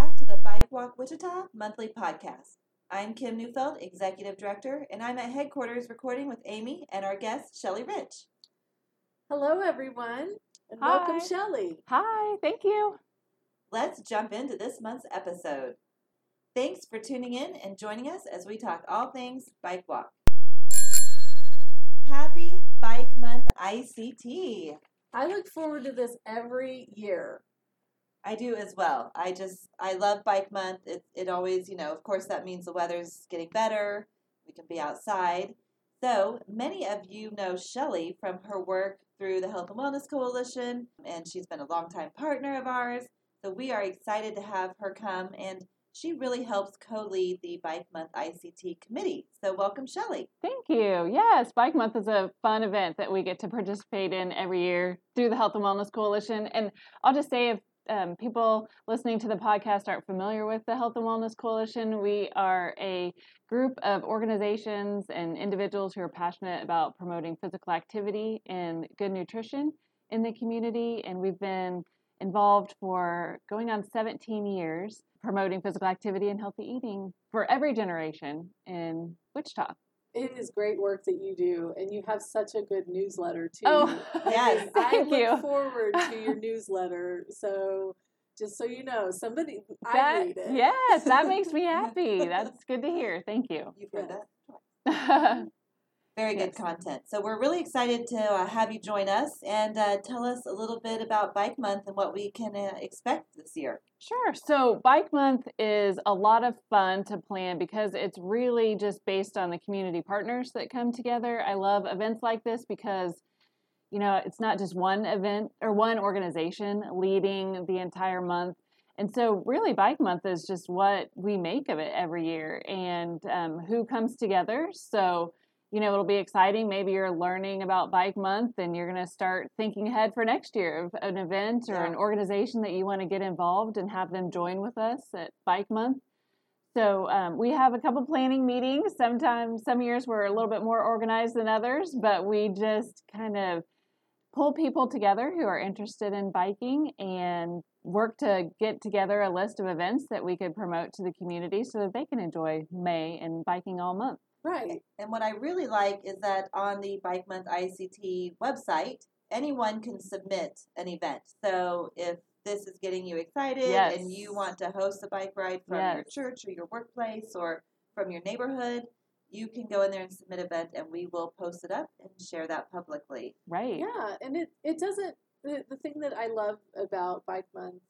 back to the Bike Walk Wichita monthly podcast. I'm Kim Neufeld, Executive Director, and I'm at headquarters recording with Amy and our guest, Shelly Rich. Hello, everyone, and Hi. welcome, Shelly. Hi, thank you. Let's jump into this month's episode. Thanks for tuning in and joining us as we talk all things Bike Walk. Happy Bike Month ICT. I look forward to this every year. I do as well. I just I love bike month. It it always, you know, of course that means the weather's getting better. We can be outside. So, many of you know Shelly from her work through the Health and Wellness Coalition, and she's been a longtime partner of ours. So, we are excited to have her come, and she really helps co lead the Bike Month ICT committee. So, welcome, Shelly. Thank you. Yes, Bike Month is a fun event that we get to participate in every year through the Health and Wellness Coalition. And I'll just say, if um, people listening to the podcast aren't familiar with the Health and Wellness Coalition, we are a group of organizations and individuals who are passionate about promoting physical activity and good nutrition in the community. And we've been involved for going on 17 years promoting physical activity and healthy eating for every generation in Wichita. It is great work that you do, and you have such a good newsletter too. Oh, Yes, I thank look you. forward to your newsletter. So, just so you know, somebody I read it. Yes, that makes me happy. That's good to hear. Thank you. You've heard Yes. that? Very good Yes. content. So we're really excited to uh, have you join us and uh, tell us a little bit about Bike Month and what we can uh, expect this year. Sure. So, Bike Month is a lot of fun to plan because it's really just based on the community partners that come together. I love events like this because, you know, it's not just one event or one organization leading the entire month. And so, really, Bike Month is just what we make of it every year and um, who comes together. So, you know, it'll be exciting. Maybe you're learning about Bike Month and you're going to start thinking ahead for next year of an event or Yeah. an organization that you want to get involved and have them join with us at Bike Month. So um, we have a couple planning meetings. Sometimes, some years we're a little bit more organized than others, but we just kind of pull people together who are interested in biking and work to get together a list of events that we could promote to the community so that they can enjoy May and biking all month. Right. And what I really like is that on the Bike Month ICT website, anyone can submit an event. So if this is getting you excited Yes. and you want to host a bike ride from your church or your workplace or from your neighborhood, you can go in there and submit an event and we will post it up and share that publicly. Right. Yeah, and it it doesn't. The, the thing that I love about Bike Month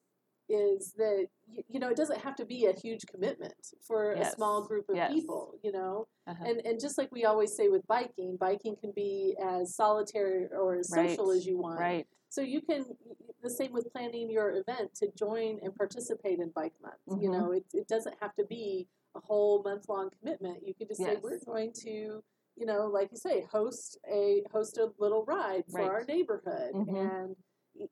is that you, you know it doesn't have to be a huge commitment for a small group of yes. people. You know, Uh-huh. and and just like we always say with biking, biking can be as solitary or as social as you want. Right. So you can the same with planning your event to join and participate in Bike Month. You Mhm. know, it it doesn't have to be a whole month long commitment. You can just say we're going to, you know, like you say, host a host a little ride for Right. our neighborhood Mhm. and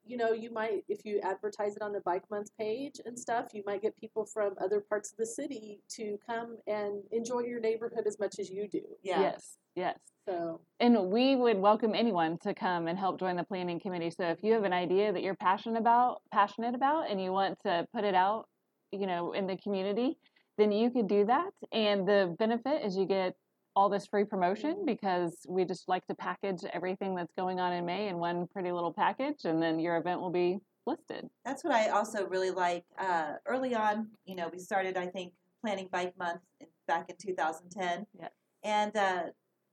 you know you might if you advertise it on the bike month page and stuff you might get people from other parts of the city to come and enjoy your neighborhood as much as you do Yeah. Yes. Yes. so And we would welcome anyone to come and help join the planning committee. So if you have an idea that you're passionate about, passionate about, and you want to put it out, you know, in the community, then you could do that. And the benefit is you get all this free promotion because we just like to package everything that's going on in May in one pretty little package, and then your event will be listed. That's what I also really like. Uh, early on, you know, we started, I think, planning Bike Month back in 2010. Yeah. And uh,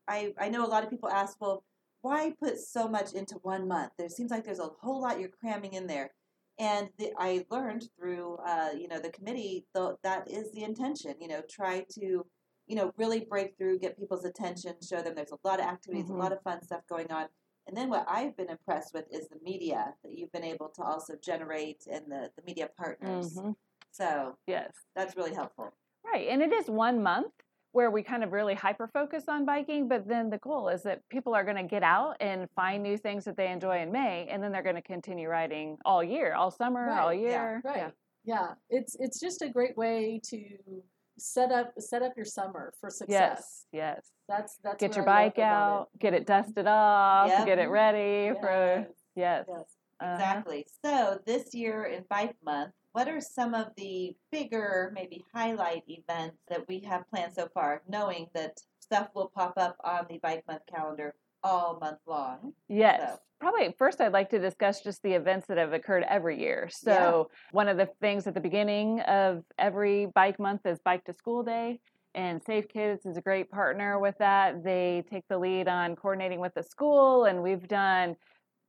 I, I know a lot of people ask, well, why put so much into one month? There seems like there's a whole lot you're cramming in there. And the, I learned through, uh, you know, the committee though that is the intention. You know, try to, you know, really break through, get people's attention, show them there's a lot of activities, Mhm. a lot of fun stuff going on. And then what I've been impressed with is the media that you've been able to also generate and the, the media partners. Mhm. So Yes. that's really helpful. Right. And it is one month where we kind of really hyper focus on biking, but then the goal is that people are going to get out and find new things that they enjoy in May, and then they're going to continue riding all year, all summer, all Right, yeah, year. right Yeah. yeah it's it's just a great way to set up set up your summer for success Yes. Yes. that's that's Get your I bike out, it. get it dusted off, Yep. get it ready Yes, for yes. yes. uh-huh. Exactly. So this year in Bike Month, what are some of the bigger, maybe highlight events that we have planned so far, knowing that stuff will pop up on the Bike Month calendar all month long? Yes. So- Probably first, I'd like to discuss just the events that have occurred every year. So, Yeah. one of the things at the beginning of every bike month is Bike to School Day. And Safe Kids is a great partner with that. They take the lead on coordinating with the school, and we've done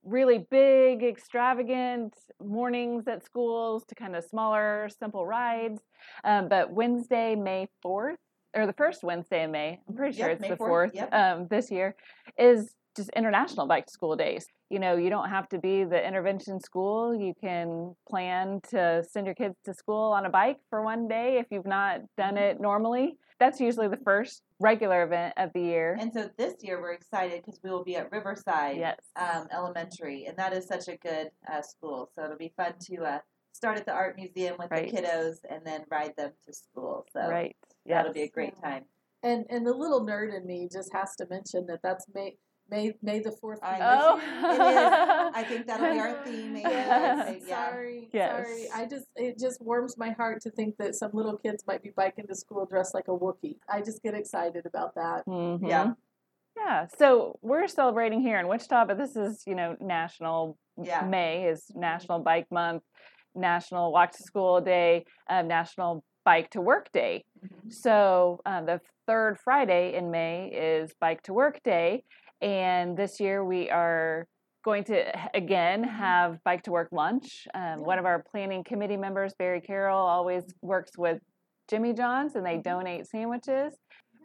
really big, extravagant mornings at schools to kind of smaller, simple rides. Um, but Wednesday, May 4th, or the first Wednesday in May, I'm pretty sure Yep, it's May the 4th, 4th yep. um, this year, is just International Bike to School Days. You know, you don't have to be the intervention school. You can plan to send your kids to school on a bike for one day if you've not done Mm-hmm. it normally. That's usually the first regular event of the year. And so this year we're excited because we will be at Riverside yes. um, Elementary, and that is such a good uh, school. So it'll be fun to uh, start at the art museum with Right. the kiddos and then ride them to school. So right. That'll be a great time. And and the little nerd in me just has to mention that that's May May May the fourth. I Oh. I think that'll be our theme. Yes, Yeah. sorry, Yes. sorry. I just it just warms my heart to think that some little kids might be biking to school dressed like a Wookiee. I just get excited about that. Mhm. Yeah. Yeah. So we're celebrating here in Wichita, but this is, you know, national. Yeah. May is National Bike Month, National Walk to School Day, um, National Bike to Work Day. Mhm. So um, the third Friday in May is Bike to Work Day, and this year we are going to again have Bike to Work lunch. Um, One of our planning committee members, Barry Carroll, always works with Jimmy John's, and they donate sandwiches.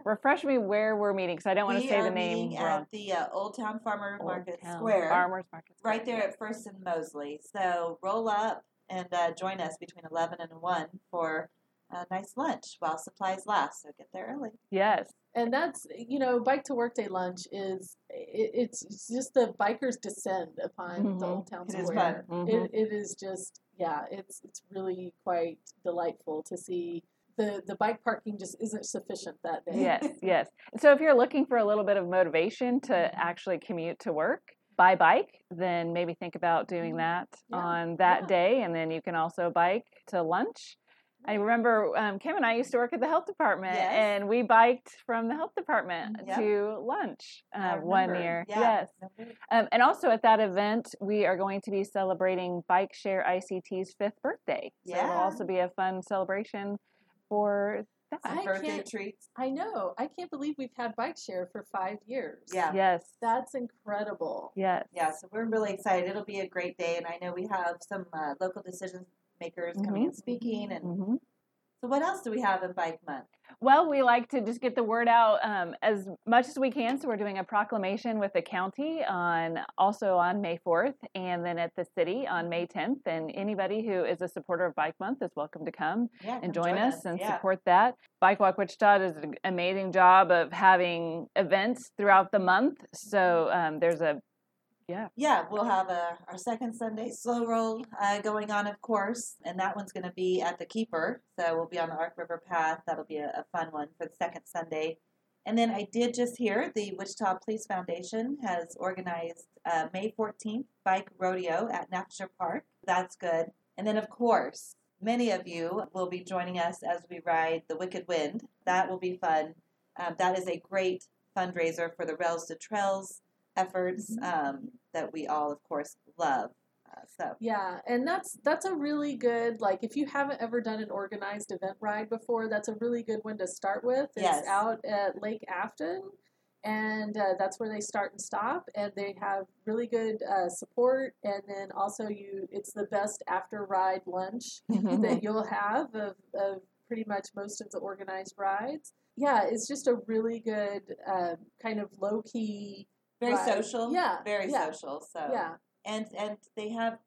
Refresh me where we're meeting because I don't want to say the name wrong. at the uh, Old Town Farmer Old Market Town Square, Farmers Market Square. right there at First and Mosley. So roll up and uh, join us between 11 and 1 for a nice lunch while supplies last. So get there early. Yes. And that's you know, bike to work day lunch is it, it's it's just the bikers descend upon the Mhm. old town It is square. fun. Mhm. It, it is just yeah, it's it's really quite delightful to see the the bike parking just isn't sufficient that day. yes, yes. So if you're looking for a little bit of motivation to Mm-hmm. actually commute to work by bike, then maybe think about doing that Yeah, on that yeah. day, and then you can also bike to lunch. I remember um, Kim and I used to work at the health department, Yes. and we biked from the health department Yep. to lunch uh, one year. Yeah. Yes. Um, and also at that event, we are going to be celebrating Bike Share ICT's fifth birthday. So it'll also be a fun celebration for that. Some I birthday can't- treats. I know. I can't believe we've had bike share for five years. Yeah. Yes. That's incredible. Yes. Yeah, so we're really excited. It'll be a great day, and I know we have some uh, local decision makers coming and speaking. And hmm so, what else do we have in Bike Month? Well, we like to just get the word out um, as much as we can. So we're doing a proclamation with the county on also on May 4th, and then at the city on May 10th. And anybody who is a supporter of Bike Month is welcome to come Yeah, and come join, us, and yeah. support that. Bike Walk Wichita does an amazing job of having events throughout the month. So um, there's a Yeah, Yeah, we'll have a, our second Sunday slow roll uh, going on, of course, and that one's going to be at the Keeper. So we'll be on the Ark River Path. That'll be a, a fun one for the second Sunday. And then I did just hear the Wichita Police Foundation has organized uh, May 14th bike rodeo at Napster Park. That's good. And then, of course, many of you will be joining us as we ride the Wicked Wind. That will be fun. Um, that is a great fundraiser for the Rails to Trails efforts um, that we all, of course, love. Uh, so, Yeah, and that's that's a really good like if you haven't ever done an organized event ride before, that's a really good one to start with. It's Yes. out at Lake Afton, and uh, that's where they start and stop, and they have really good uh, support. And then also you, it's the best after ride lunch that you'll have of, of pretty much most of the organized rides. Yeah, it's just a really good um, kind of low key. Very Right. social. Yeah, Very yeah. social. So, Yeah, and and they have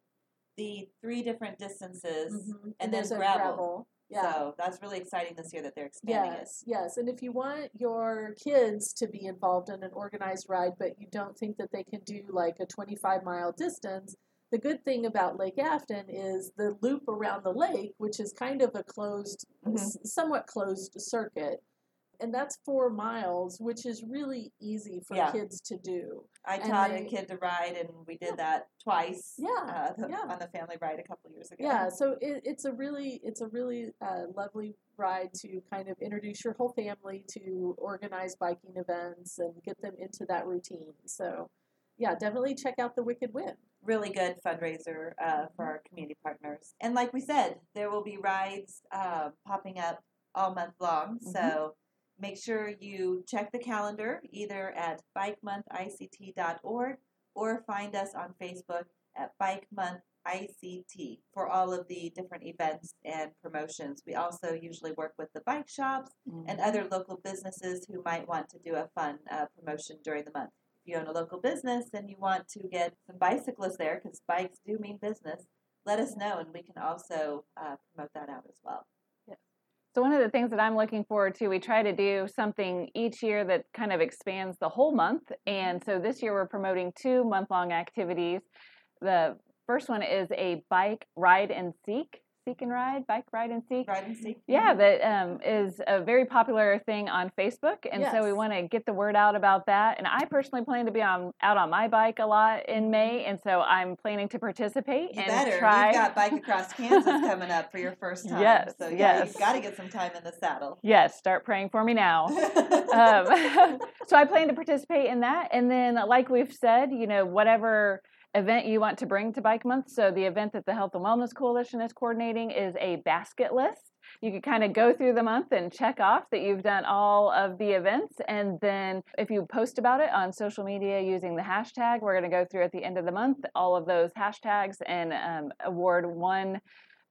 the three different distances. mhm. and then there's gravel. Yeah. So that's really exciting this year that they're expanding it. Yes, yes. And if you want your kids to be involved in an organized ride, but you don't think that they can do like a 25 mile distance, the good thing about Lake Afton is the loop around the lake, which is kind of a closed, Mhm. s- somewhat closed circuit. And that's four miles, which is really easy for Yeah. kids to do. I And taught they- a kid to ride, and we did Yeah. that twice. Yeah, uh, the- yeah. on the family ride a couple years ago. Yeah, so it, it's a really it's a really uh, lovely ride to kind of introduce your whole family to organized biking events and get them into that routine. So, yeah, definitely check out the Wicked Wind. really good fundraiser uh, for our community partners. And like we said, there will be rides uh, popping up all month long. So make sure you check the calendar either at bikemonthict.org or find us on Facebook at Bike Month ICT for all of the different events and promotions. We also usually work with the bike shops and other local businesses who might want to do a fun uh, promotion during the month. If you own a local business and you want to get some bicyclists there, because bikes do mean business, let us know and we can also uh, promote that out as well. So one of the things that I'm looking forward to, we try to do something each year that kind of expands the whole month. And so this year we're promoting two month-long activities. The first one is a bike ride and seek, seek and ride, bike ride and seek. Ride and seek. Yeah, that um, is a very popular thing on Facebook, and so we want to get the word out about that. And I personally plan to be on out on my bike a lot in May, and so I'm planning to participate You and better. try. You've got Bike Across Kansas coming up for your first time. Yes, So yeah, yes. you've got to get some time in the saddle. Yes, start praying for me now. um, so I plan to participate in that, and then, like we've said, you know, whatever event you want to bring to Bike Month. So the event that the Health and Wellness Coalition is coordinating is a basket list. You can kind of go through the month and check off that you've done all of the events, and then if you post about it on social media using the hashtag, we're going to go through at the end of the month all of those hashtags and um, award one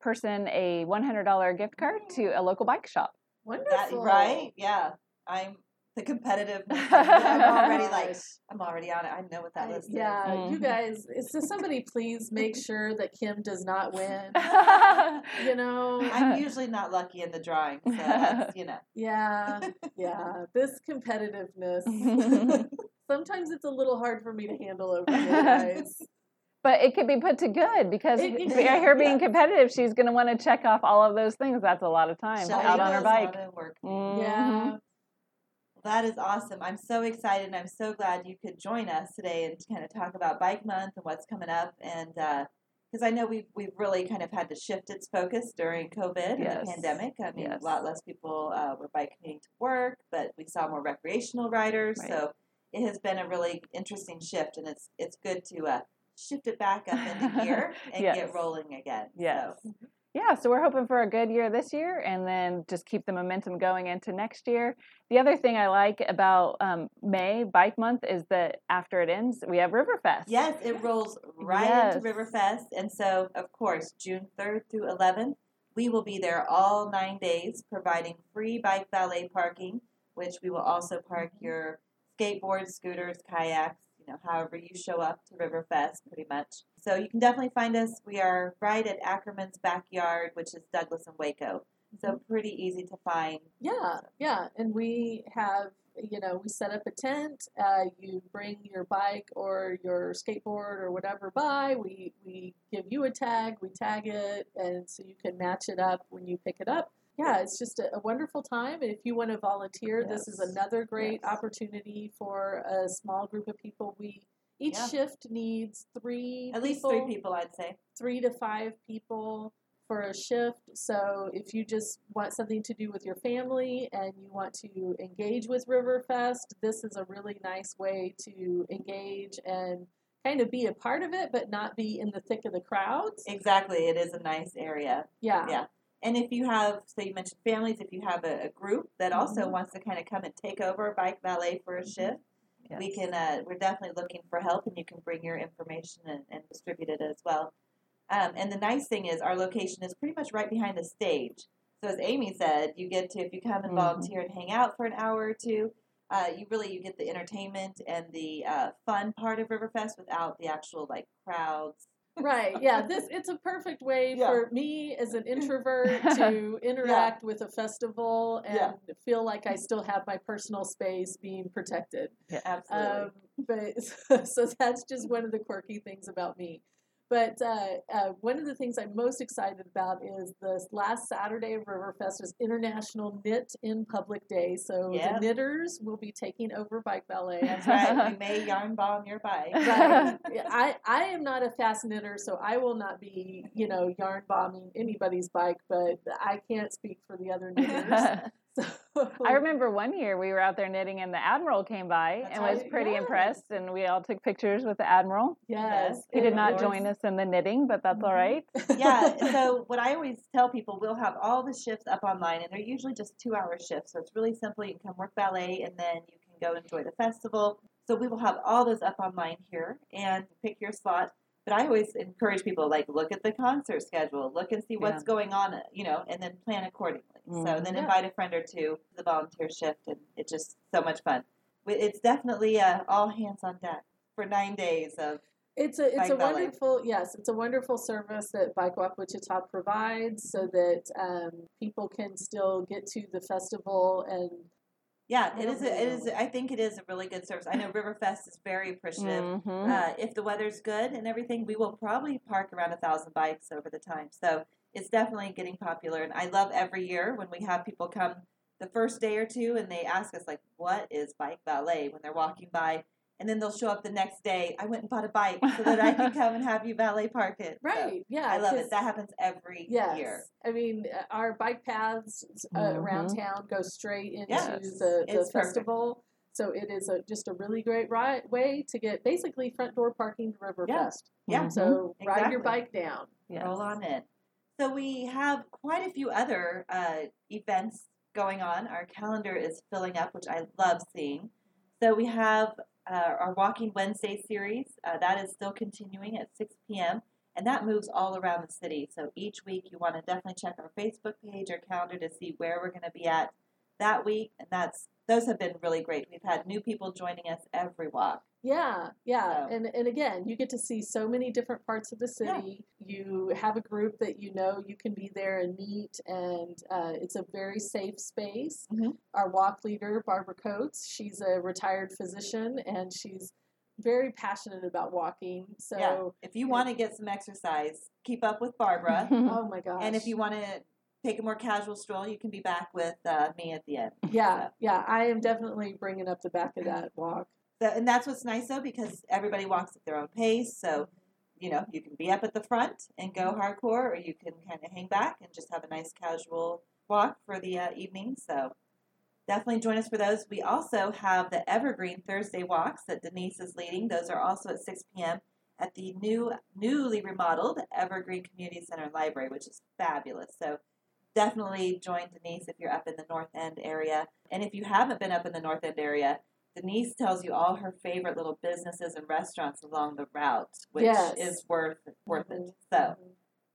person a $100 gift card to a local bike shop. Wonderful. That, right? Yeah. I'm the competitive. I'm already like, I'm already on it. I know what that I- list is. yeah, you Mhm. guys, is so somebody please make sure that Kim does not win? You know, I'm usually not lucky in the drawing, so that's, you know. yeah, yeah. This competitiveness, sometimes it's a little hard for me to handle over here, guys. but it could be put to good because It- it- her being yeah. competitive, she's going to want to check off all of those things. That's a lot of time Shelly out on her bike. to work. Mhm. Yeah. That is awesome. I'm so excited and I'm so glad you could join us today and kind of talk about Bike Month and what's coming up. And because I know we've, we've really kind of had to shift its focus during COVID and the pandemic. I mean, Yes. a lot less people uh, were bike commuting to work, but we saw more recreational riders. Right. So it has been a really interesting shift, and it's it's good to uh, shift it back up into gear and Yes. get rolling again. Yes. So, Yeah, so we're hoping for a good year this year and then just keep the momentum going into next year. The other thing I like about um, May Bike Month is that after it ends, we have Riverfest. Yes, it rolls right Yes. into Riverfest. And so, of course, June 3rd through 11th, we will be there all nine days providing free bike valet parking, which we will also park your skateboards, scooters, kayaks, you know, however you show up to Riverfest, pretty much. So you can definitely find us. We are right at Ackerman's backyard, which is Douglas and Waco. So pretty easy to find. Yeah, yeah. And we have, you know, we set up a tent. Uh, you bring your bike or your skateboard or whatever by. We, we give you a tag, we tag it, and so you can match it up when you pick it up. Yeah, it's just a, a wonderful time. And if you want to volunteer, this is another great Yes. opportunity for a small group of people. We each Yeah. shift needs three At least three people, I'd say. three to five people for a shift. So if you just want something to do with your family and you want to engage with Riverfest, this is a really nice way to engage and kind of be a part of it, but not be in the thick of the crowds. Exactly. It is a nice area. Yeah. Yeah. And if you have, so you mentioned families, if you have a, a group that also Mhm. wants to kind of come and take over Bike Valet for a shift, we can. Uh, we're definitely looking for help, and you can bring your information and, and distribute it as well. Um, and the nice thing is, our location is pretty much right behind the stage. So as Amy said, you get to if you come and Mhm. volunteer and hang out for an hour or two, uh, you really you get the entertainment and the uh, fun part of Riverfest without the actual like crowds. Right. Yeah. This it's a perfect way Yeah. for me as an introvert to interact with a festival and Yeah. feel like I still have my personal space being protected. yeah Absolutely. Um, but so that's just one of the quirky things about me. But uh, uh, one of the things I'm most excited about is this last Saturday of Riverfest is International Knit in Public Day. So Yep. the knitters will be taking over Bike Valet. That's right. We may yarn bomb your bike. Right. I, I am not a fast knitter, so I will not be, you know, yarn bombing anybody's bike, but I can't speak for the other knitters. So, I remember one year we were out there knitting and the admiral came by That's and was right. pretty Yes. impressed and we all took pictures with the admiral. Yes. He did not join us in the knitting, but that's all Mhm. right. yeah. So what I always tell people, we'll have all the shifts up online, and they're usually just two-hour shifts. So it's really simple. You can come work valet, and then you can go enjoy the festival. So we will have all those up online here, and pick your slot. But I always encourage people like look at the concert schedule, look and see what's going on, you know, and then plan accordingly. So Mhm. then Yeah. invite a friend or two to the volunteer shift, and it's just so much fun. It's definitely uh, all hands on deck for nine days of It's a it's a wonderful yes, it's a wonderful service that Bike Walk Wichita provides so that um, people can still get to the festival and Yeah, it is. A, it is. I think it is a really good service. I know Riverfest is very appreciative. Mhm. Uh, if the weather's good and everything, we will probably park around a thousand bikes over the time. So it's definitely getting popular, and I love every year when we have people come the first day or two and they ask us like, "What is bike valet?" when they're walking by, and then they'll show up the next day. I went and bought a bike so that I can come and have you valet park it. So right, yeah, I love it. That happens every Yes, year. I mean uh, our bike paths uh, around town go straight into Yes, the, the it's perfect. festival. So it is a, just a really great right way to get basically front door parking to Riverfest. Yeah. Mhm. So ride your bike down. Yes. roll on in. So we have quite a few other uh, events going on. Our calendar is filling up, which I love seeing. So we have uh, our Walking Wednesday series. Uh, that is still continuing at 6 p.m. And that moves all around the city. So each week you want to definitely check our Facebook page or calendar to see where we're going to be at that week. And that's those have been really great. We've had new people joining us every walk. Yeah, yeah. So- And and again, you get to see so many different parts of the Yeah. city. You have a group that you know you can be there and meet, and uh, it's a very safe space. Mhm. Our walk leader, Barbara Coates, she's a retired physician, and she's very passionate about walking. So, yeah. If you want to get some exercise, keep up with Barbara. oh my gosh. And if you want to take a more casual stroll, you can be back with uh, me at the end. yeah, yeah, I am definitely bringing up the back of that walk. So, and that's what's nice though, because everybody walks at their own pace. So, you know, you can be up at the front and go hardcore, or you can kind of hang back and just have a nice casual walk for the uh, evening. So, definitely join us for those. We also have the Evergreen Thursday walks that Denise is leading. Those are also at 6 p.m. at the new, newly remodeled Evergreen Community Center Library, which is fabulous. So, definitely join Denise if you're up in the North End area. And if you haven't been up in the North End area, Denise tells you all her favorite little businesses and restaurants along the route, which Yes. is worth worth it. Mhm, So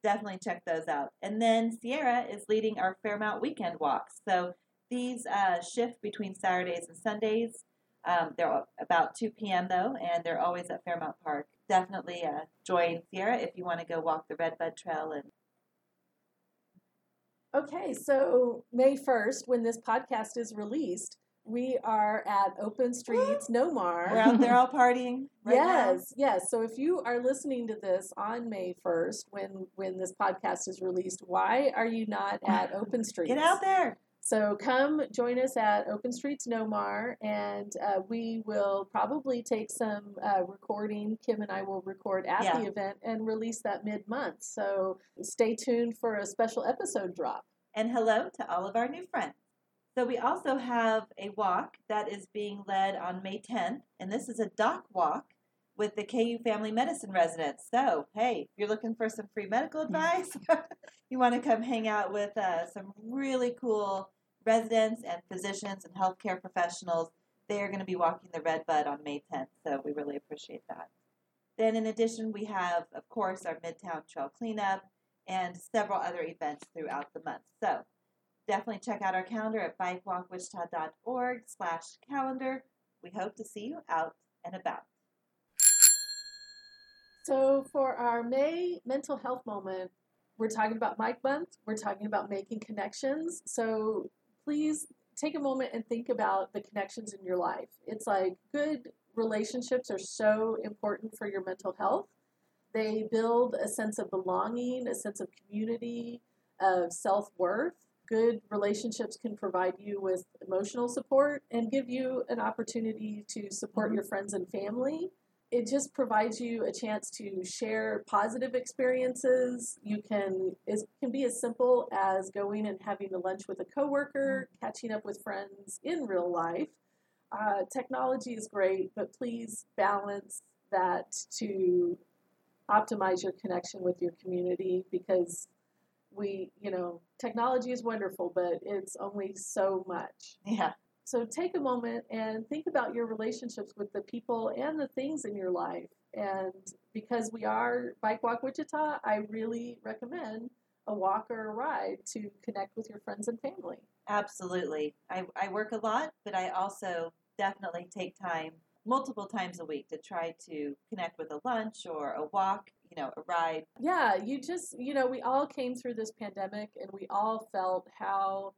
definitely check those out. And then Sierra is leading our Fairmount weekend walks. So these uh, shift between Saturdays and Sundays. Um, they're about 2 p.m. though, and they're always at Fairmount Park. Definitely uh, join Sierra if you want to go walk the Redbud Trail and Okay, so May 1st, when this podcast is released, we are at Open Streets NoMar. we're out there all partying. Right now. yes, yes. So if you are listening to this on May 1st, when when this podcast is released, why are you not at Open Streets? Get out there. So come join us at Open Streets NoMar, and uh, we will probably take some uh, recording. Kim and I will record at Yeah. the event and release that mid month. So stay tuned for a special episode drop. and hello to all of our new friends. So we also have a walk that is being led on May 10th, and this is a doc walk with the KU Family Medicine residents. So, hey, if you're looking for some free medical advice, you want to come hang out with uh, some really cool residents and physicians and healthcare professionals. They are going to be walking the Red Bud on May 10th, so we really appreciate that. Then, in addition, we have, of course, our Midtown Trail cleanup and several other events throughout the month. So, definitely check out our calendar at bikewalkwichita.org slash calendar. We hope to see you out and about. So for our May mental health moment, we're talking about Bike Month. We're talking about making connections. So please take a moment and think about the connections in your life. It's like good relationships are so important for your mental health. They build a sense of belonging, a sense of community, of self worth. Good relationships can provide you with emotional support and give you an opportunity to support your friends and family. It just provides you a chance to share positive experiences. You can it can be as simple as going and having a lunch with a coworker, catching up with friends in real life. Uh, technology is great, but please balance that to optimize your connection with your community because we, you know, technology is wonderful, but it's only so much. Yeah. So take a moment and think about your relationships with the people and the things in your life. And because we are Bike Walk Wichita, I really recommend a walk or a ride to connect with your friends and family. Absolutely. I, I work a lot, but I also definitely take time multiple times a week to try to connect with a lunch or a walk, know, a ride. Yeah, you just, you know, we all came through this pandemic and we all felt how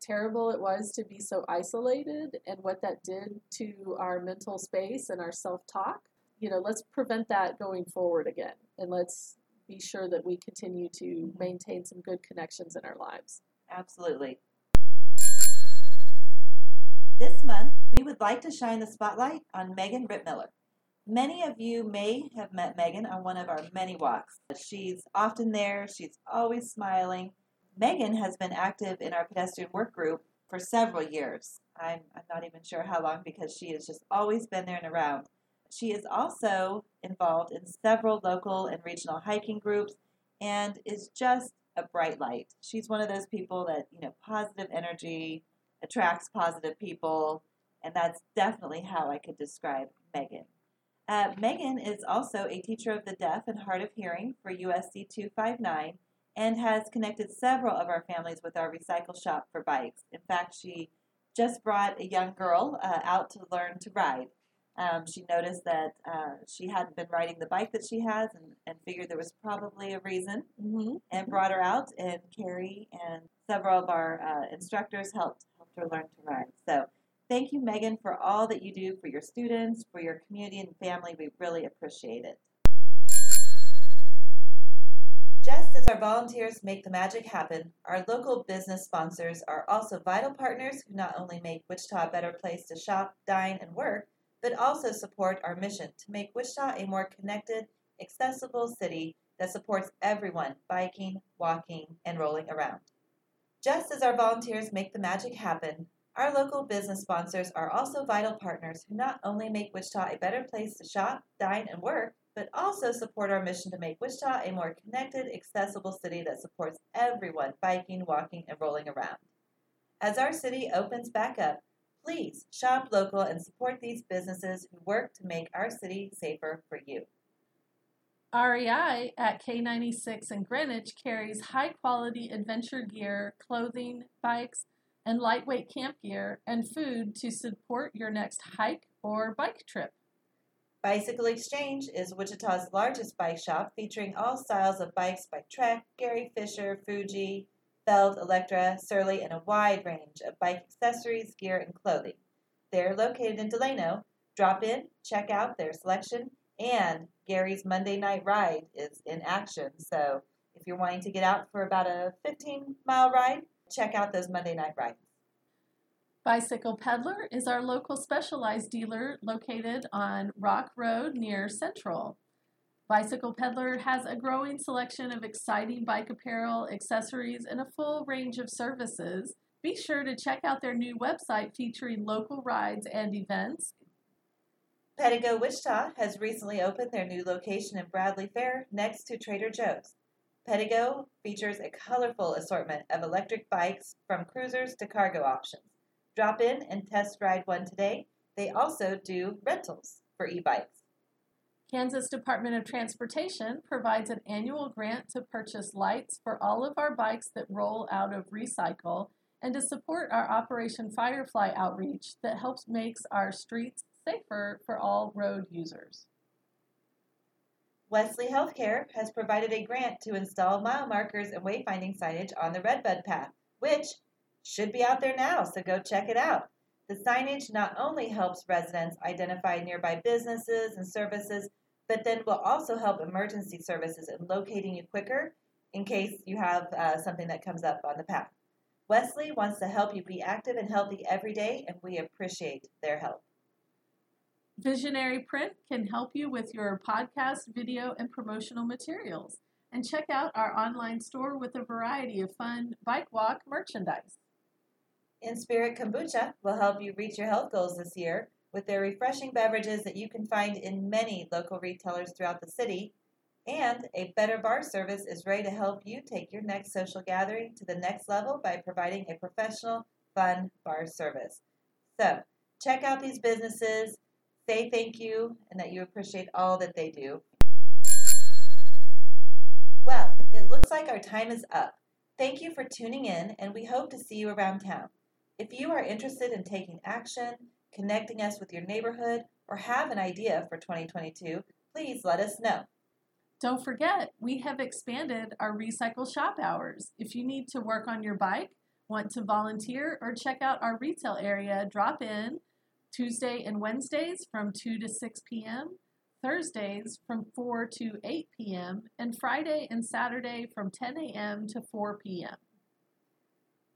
terrible it was to be so isolated and what that did to our mental space and our self talk. You know, let's prevent that going forward again and let's be sure that we continue to maintain some good connections in our lives. Absolutely. This month, we would like to shine the spotlight on Megan Rittmiller. Many of you may have met Megan on one of our many walks. She's often there, she's always smiling. Megan has been active in our pedestrian work group for several years. I'm, I'm not even sure how long because she has just always been there and around. She is also involved in several local and regional hiking groups and is just a bright light. She's one of those people that, you know, positive energy, attracts positive people, and that's definitely how I could describe Megan. Uh, Megan is also a teacher of the deaf and hard of hearing for USD 259 and has connected several of our families with our recycle shop for bikes. In fact, she just brought a young girl uh, out to learn to ride. Um, she noticed that uh, she hadn't been riding the bike that she has and, and figured there was probably a reason Mm-hmm. and brought her out. And Carrie and several of our uh, instructors helped helped her learn to ride. So thank you, Megan, for all that you do for your students, for your community and family. We really appreciate it. Just as our volunteers make the magic happen, our local business sponsors are also vital partners who not only make Wichita a better place to shop, dine, and work, but also support our mission to make Wichita a more connected, accessible city that supports everyone biking, walking, and rolling around. Just as our volunteers make the magic happen, our local business sponsors are also vital partners who not only make Wichita a better place to shop, dine, and work, but also support our mission to make Wichita a more connected, accessible city that supports everyone biking, walking, and rolling around. As our city opens back up, please shop local and support these businesses who work to make our city safer for you. REI at K96 in Greenwich carries high quality adventure gear, clothing, bikes, and lightweight camp gear and food to support your next hike or bike trip. Bicycle Exchange is Wichita's largest bike shop featuring all styles of bikes by Trek, Gary Fisher, Fuji, Felt, Electra, Surly, and a wide range of bike accessories, gear, and clothing. They're located in Delano. Drop in, check out their selection, and Gary's Monday Night Ride is in action. So if you're wanting to get out for about a 15 mile ride, check out those Monday Night Rides. Bicycle Peddler is our local specialized dealer located on Rock Road near Central. Bicycle Peddler has a growing selection of exciting bike apparel, accessories, and a full range of services. Be sure to check out their new website featuring local rides and events. Pedego Wichita has recently opened their new location in Bradley Fair next to Trader Joe's. Pedego features a colorful assortment of electric bikes from cruisers to cargo options. Drop in and test ride one today. They also do rentals for e bikes. Kansas Department of Transportation provides an annual grant to purchase lights for all of our bikes that roll out of recycle and to support our Operation Firefly outreach that helps makes our streets safer for all road users. Wesley Healthcare has provided a grant to install mile markers and wayfinding signage on the Redbud Path, which should be out there now, so go check it out. The signage not only helps residents identify nearby businesses and services, but then we'll also help emergency services in locating you quicker in case you have uh, something that comes up on the path. Wesley wants to help you be active and healthy every day, and we appreciate their help. Visionary Print can help you with your podcast, video, and promotional materials. And check out our online store with a variety of fun bike walk merchandise. In Spirit Kombucha will help you reach your health goals this year with their refreshing beverages that you can find in many local retailers throughout the city. And a better bar service is ready to help you take your next social gathering to the next level by providing a professional, fun bar service. So, check out these businesses, say thank you, and that you appreciate all that they do. Well, it looks like our time is up. Thank you for tuning in, and we hope to see you around town. If you are interested in taking action, connecting us with your neighborhood, or have an idea for 2022, please let us know. Don't forget, we have expanded our recycle shop hours. If you need to work on your bike, want to volunteer, or check out our retail area, drop in Tuesday and Wednesdays from 2 to 6 p.m., Thursdays from 4 to 8 p.m., and Friday and Saturday from 10 a.m. to 4 p.m.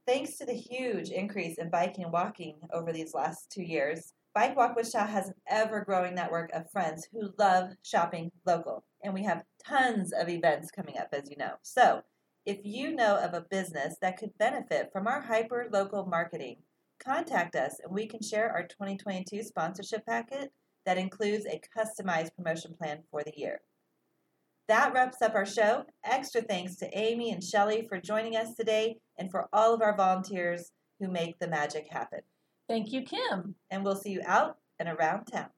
Thanks to the huge increase in biking and walking over these last two years, Bike Walk Wichita has an ever growing network of friends who love shopping local. And we have tons of events coming up, as you know. So, if you know of a business that could benefit from our hyper local marketing, contact us and we can share our 2022 sponsorship packet that includes a customized promotion plan for the year. That wraps up our show. Extra thanks to Amy and Shelly for joining us today and for all of our volunteers who make the magic happen. Thank you, Kim. And we'll see you out and around town.